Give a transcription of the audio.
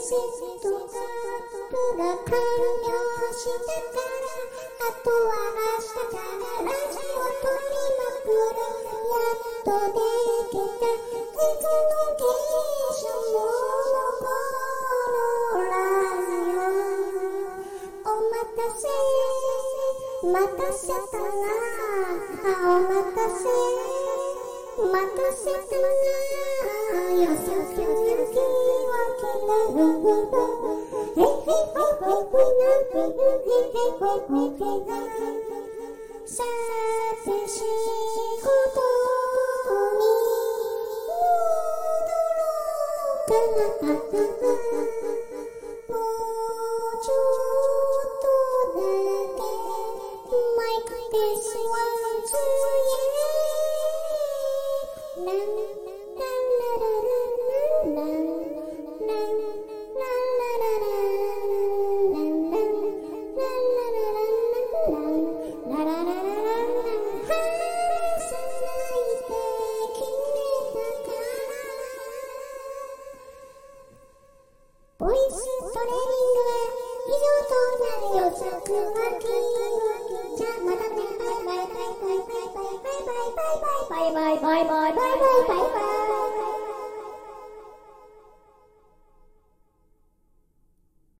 せとカップが完了したからあとは明日からラジオ取りまくるやっとできた。いつのせまたせたなあおまたせまたせたなよそきょゆきはきれるにぼへへへへへなへへへへなさて仕事に戻ろうかなボイストレーニングは以上となるよ、さ。バイバイバイバイバイバイバイバイ